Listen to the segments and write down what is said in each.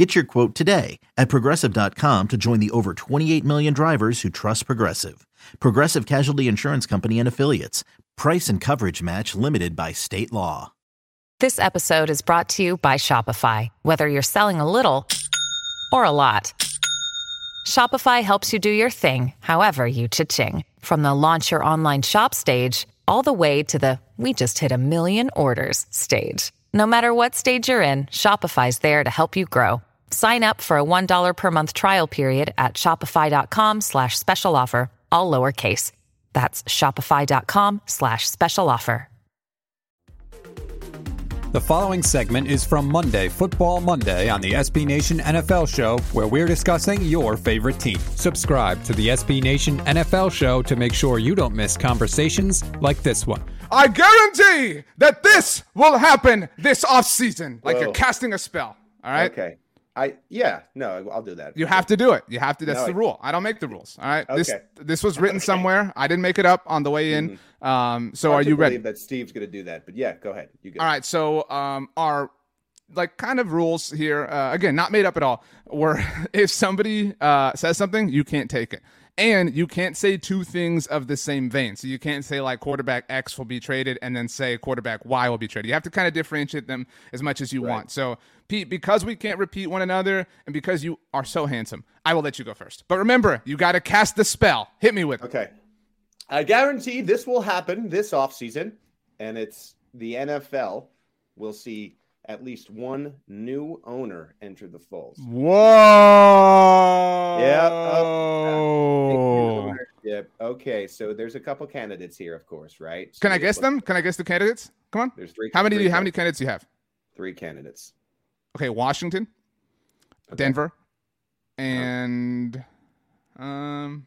Get your quote today at progressive.com to join the over 28 million drivers who trust Progressive. Progressive Casualty Insurance Company and Affiliates. Price and coverage match limited by state law. This episode is brought to you by Shopify. Whether you're selling a little or a lot, Shopify helps you do your thing, however you cha-ching. From the launch your online shop stage, all the way to the we just hit a million orders stage. No matter what stage you're in, Shopify's there to help you grow. Sign up for a $1 per month trial period at shopify.com slash special offer, all lowercase. That's shopify.com slash special offer. The following segment is from Monday, Football Monday, on the SB Nation NFL Show, where we're discussing your favorite team. Subscribe to the SB Nation NFL Show to make sure you don't miss conversations like this one. I guarantee that this will happen this offseason. Like Whoa. you're casting a spell. All right. Okay. I yeah, no, I'll do that. You have to do it. You have to. That's No, the rule. I don't make the rules. All right. This Okay. this this was written somewhere. I didn't make it up on the way in. Um. So Hard are you ready? that Steve's going to do that, but yeah, go ahead. You go. All right. So um, our like kind of rules here. Uh, again, not made up at all. Where if somebody uh says something, you can't take it. And you can't say two things of the same vein. So you can't say like quarterback X will be traded and then say quarterback Y will be traded. You have to kind of differentiate them as much as you want. So Pete, because we can't repeat one another and because you are so handsome, I will let you go first. But remember, you got to cast the spell. Hit me with it. Okay. I guarantee this will happen this offseason, and it's the NFL will see at least one new owner enter the fold. Whoa. Yeah. Oh. Yep. Okay. So there's a couple candidates here, of course, right? So Can I guess look- them? Can I guess the candidates? Come on. There's three. How many do you, how many candidates. do you have? Three candidates. Okay, Washington, Denver, and um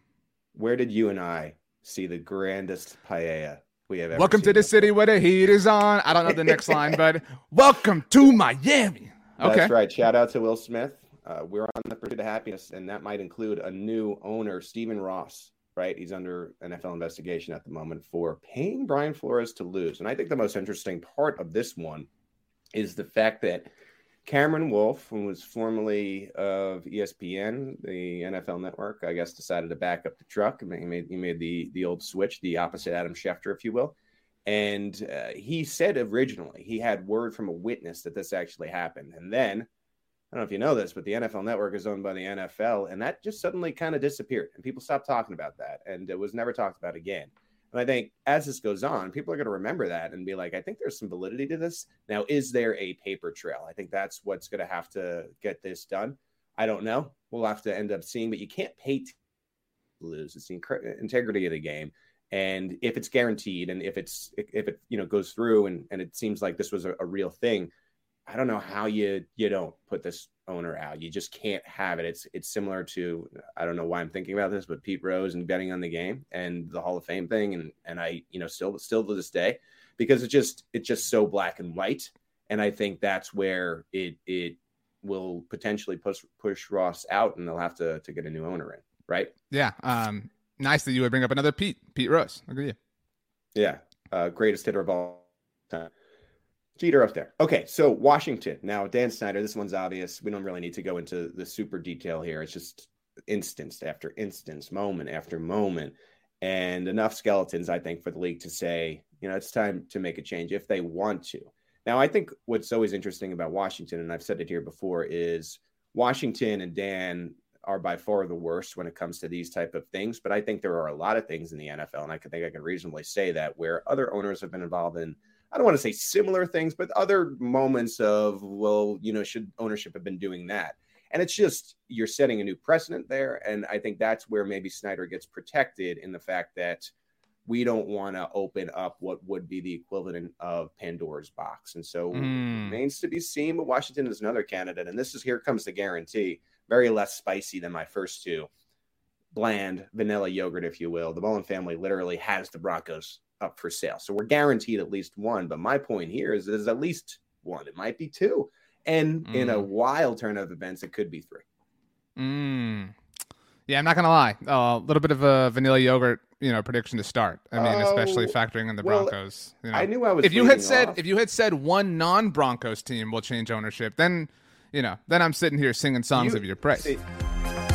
Where did you and I see the grandest paella we have ever welcome to the before? city where the heat is on. I don't know the next line, but welcome to Miami. Okay. That's right. Shout out to Will Smith. Uh, we're on the pursuit of happiness, and that might include a new owner, Stephen Ross. Right, he's under NFL investigation at the moment for paying Brian Flores to lose. And I think the most interesting part of this one is the fact that Cameron Wolfe, who was formerly of ESPN, the NFL network, I guess decided to back up the truck. He made, he made the the old switch, the opposite Adam Schefter, if you will. And uh, he said originally he had word from a witness that this actually happened. And then, I don't know if you know this, but the NFL network is owned by the NFL. And that just suddenly kind of disappeared. And people stopped talking about that. And it was never talked about again. And I think as this goes on, people are going to remember that and be like, I think there's some validity to this. Now, is there a paper trail? I think that's what's going to have to get this done. I don't know. We'll have to end up seeing, but you can't pay to lose. It's the integrity of the game. And if it's guaranteed and if it's if it you know goes through and, and it seems like this was a, a real thing, I don't know how you you don't put this owner out. You just can't have it. It's it's similar to I don't know why I'm thinking about this, but Pete Rose and betting on the game and the Hall of Fame thing, and and I you know still still to this day because it's just it's just so black and white, and I think that's where it it will potentially push push Ross out, and they'll have to to get a new owner in, right? Yeah. Um nice that you would bring up another Pete, Pete Rose. Agree. Yeah, uh, greatest hitter of all time. Jeter up there. Okay, so Washington. Now, Dan Snyder, this one's obvious. We don't really need to go into the super detail here. It's just instance after instance, moment after moment, and enough skeletons, I think, for the league to say, you know, it's time to make a change if they want to. Now, I think what's always interesting about Washington, and I've said it here before, is Washington and Dan are by far the worst when it comes to these type of things. But I think there are a lot of things in the NFL, and I think I can reasonably say that where other owners have been involved in. I don't want to say similar things, but other moments of, well, you know, should ownership have been doing that? And it's just you're setting a new precedent there. And I think that's where maybe Snyder gets protected in the fact that we don't want to open up what would be the equivalent of Pandora's box. And so Mm. remains to be seen. But Washington is another candidate. And this is here comes the guarantee. Very less spicy than my first two. Bland vanilla yogurt, if you will. The Bowlen family literally has the Broncos up for sale. So we're guaranteed at least one. But my point here is there's at least one. It might be two. And mm. in a mm. wild turn of events, it could be three. Mm. Yeah, I'm not gonna lie. A uh, little bit of a vanilla yogurt, you know, prediction to start. I mean, oh, especially factoring in the well, Broncos. You know. I knew I was. If you had said off. if you had said one non-Broncos team will change ownership, then you know, then I'm sitting here singing songs you, of your praise. See,